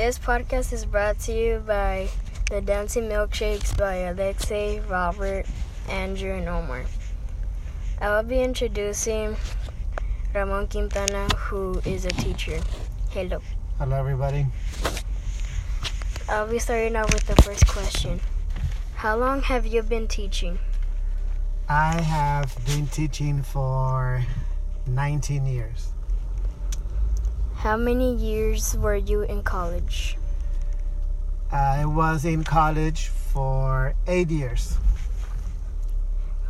This podcast is brought to you by the Dancing Milkshakes by Alexei, Robert, Andrew, and Omar. I will be introducing Ramon Quintana, who is a teacher. Hello. Hello, everybody. I'll be starting out with the first question. How long have you been teaching? I have been teaching for 19 years. How many years were you in college? I was in college for eight years.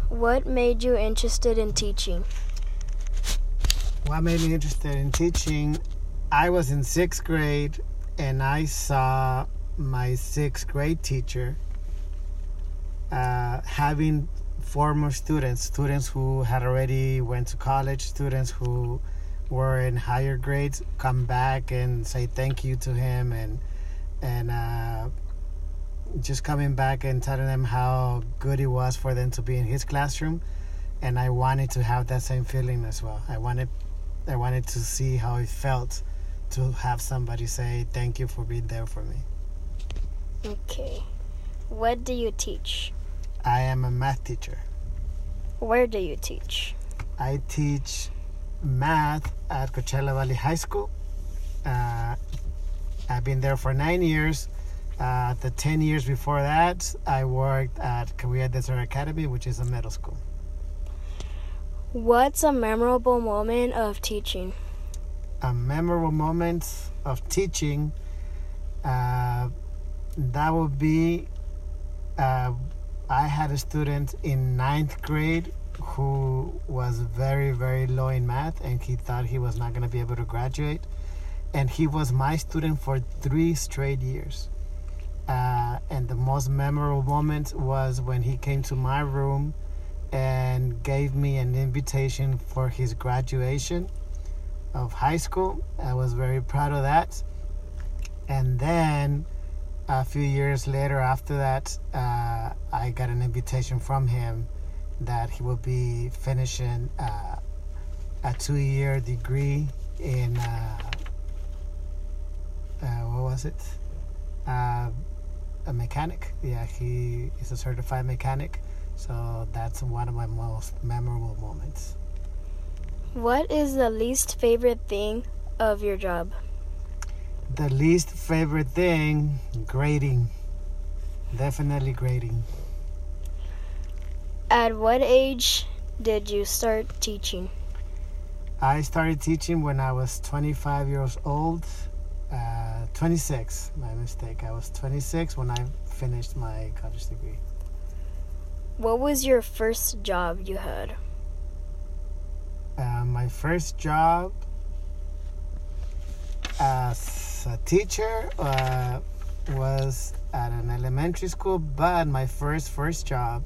What made you interested in teaching? What made me interested in teaching? I was in sixth grade and I saw my sixth grade teacher uh, having former students, students who had already went to college, students who were in higher grades, come back and say thank you to him, and and uh, just coming back and telling them how good it was for them to be in his classroom, and I wanted to have that same feeling as well. I wanted, I wanted to see how it felt to have somebody say thank you for being there for me. Okay. What do you teach? I am a math teacher. Where do you teach? I teach math at Coachella Valley High School. Uh, I've been there for nine years. Uh, the 10 years before that, I worked at Cahuilla Desert Academy, which is a middle school. What's a memorable moment of teaching? A memorable moment of teaching, uh, that would be uh, I had a student in ninth grade who was very, very low in math and he thought he was not going to be able to graduate. And he was my student for three straight years. Uh, and the most memorable moment was when he came to my room and gave me an invitation for his graduation of high school. I was very proud of that. And then a few years later, after that, uh, I got an invitation from him that he will be finishing uh, a two-year degree in uh, uh what was it? Uh, a mechanic. Yeah, he is a certified mechanic. So that's one of my most memorable moments. What is the least favorite thing of your job? The least favorite thing, grading. Definitely grading. At what age did you start teaching? I started teaching when I was 25 years old. Uh, 26, my mistake. I was 26 when I finished my college degree. What was your first job you had? Uh, my first job as a teacher uh, was at an elementary school, but my first first job,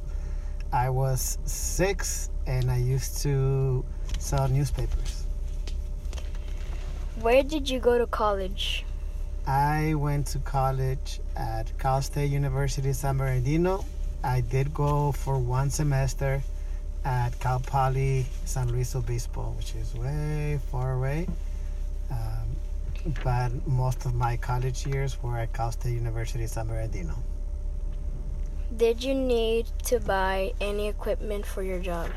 I was six and I used to sell newspapers. Where did you go to college? I went to college at Cal State University San Bernardino. I did go for one semester at Cal Poly San Luis Obispo, which is way far away. Um, but most of my college years were at Cal State University San Bernardino. Did you need to buy any equipment for your job?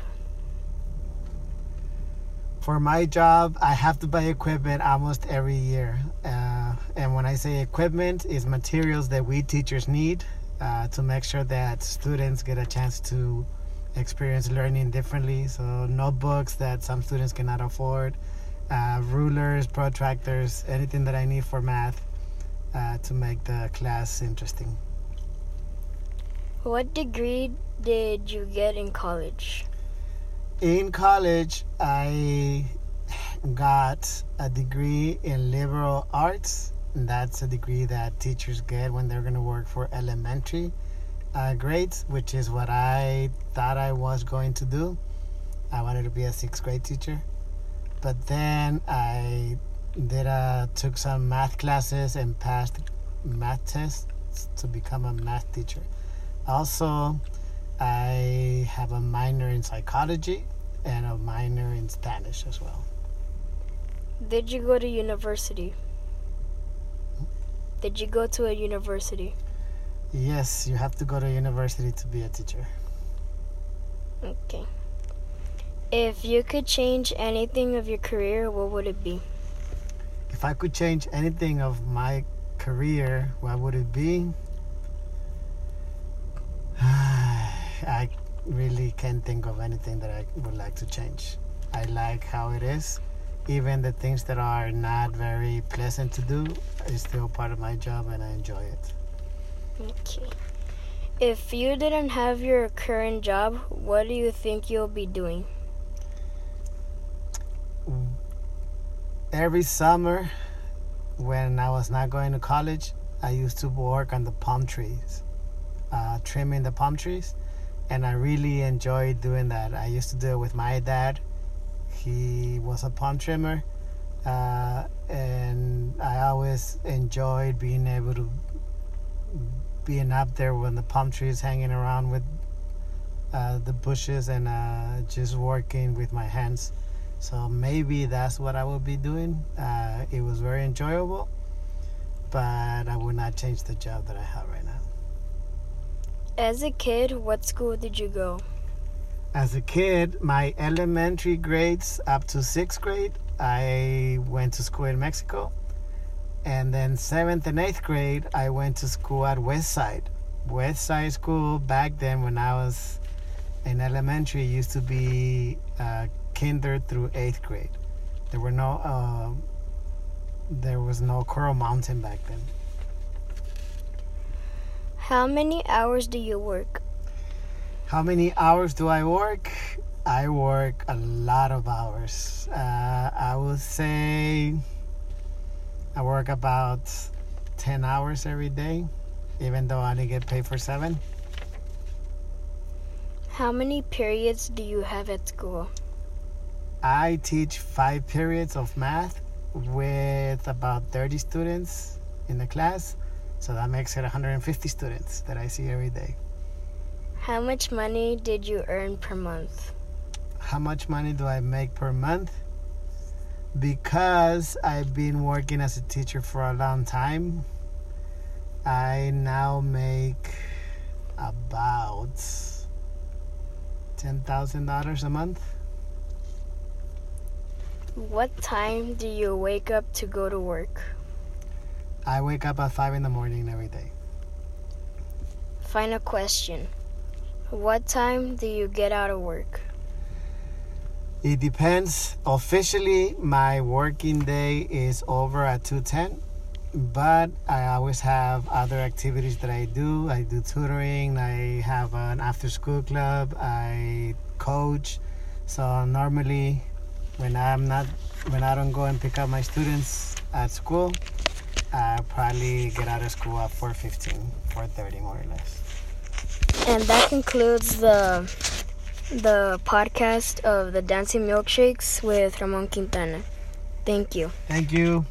For my job, I have to buy equipment almost every year. Uh, and when I say equipment, is materials that we teachers need uh, to make sure that students get a chance to experience learning differently. So notebooks that some students cannot afford, uh, rulers, protractors, anything that I need for math uh, to make the class interesting. What degree did you get in college? In college, I got a degree in liberal arts. That's a degree that teachers get when they're going to work for elementary uh, grades, which is what I thought I was going to do. I wanted to be a sixth grade teacher, but then I did a took some math classes and passed math tests to become a math teacher. Also, I have a minor in psychology and a minor in Spanish as well. Did you go to university? Did you go to a university? Yes, you have to go to university to be a teacher. Okay. If you could change anything of your career, what would it be? If I could change anything of my career, what would it be? I really can't think of anything that I would like to change. I like how it is. Even the things that are not very pleasant to do is still part of my job and I enjoy it. Okay. If you didn't have your current job, what do you think you'll be doing? Every summer, when I was not going to college, I used to work on the palm trees, uh, trimming the palm trees, and I really enjoyed doing that. I used to do it with my dad. He was a palm trimmer, uh, and I always enjoyed being able to being up there when the palm trees hanging around with uh, the bushes and uh, just working with my hands. So maybe that's what I will be doing. Uh, it was very enjoyable, but I would not change the job that I have right now. As a kid, what school did you go? As a kid, my elementary grades up to sixth grade, I went to school in Mexico. And then seventh and eighth grade, I went to school at Westside. Westside School back then, when I was in elementary, used to be uh, kinder through eighth grade. There were no, uh, there was no Coral Mountain back then. How many hours do you work? How many hours do I work? I work a lot of hours. Uh, I would say I work about 10 hours every day, even though I only get paid for seven. How many periods do you have at school? I teach five periods of math with about 30 students in the class. So that makes it 150 students that I see every day. How much money did you earn per month? How much money do I make per month? Because I've been working as a teacher for a long time, I now make about $10,000 a month. What time do you wake up to go to work? I wake up at 5 in the morning every day. Final question. What time do you get out of work? It depends. Officially, my working day is over at 2:10, but I always have other activities that I do. I do tutoring, I have an after-school club, I coach. So normally when I'm not when I don't go and pick up my students at school, I probably get out of school at 4:15, 4:30 more or less. And that concludes the the podcast of the Dancing Milkshakes with Ramon Quintana. Thank you. Thank you.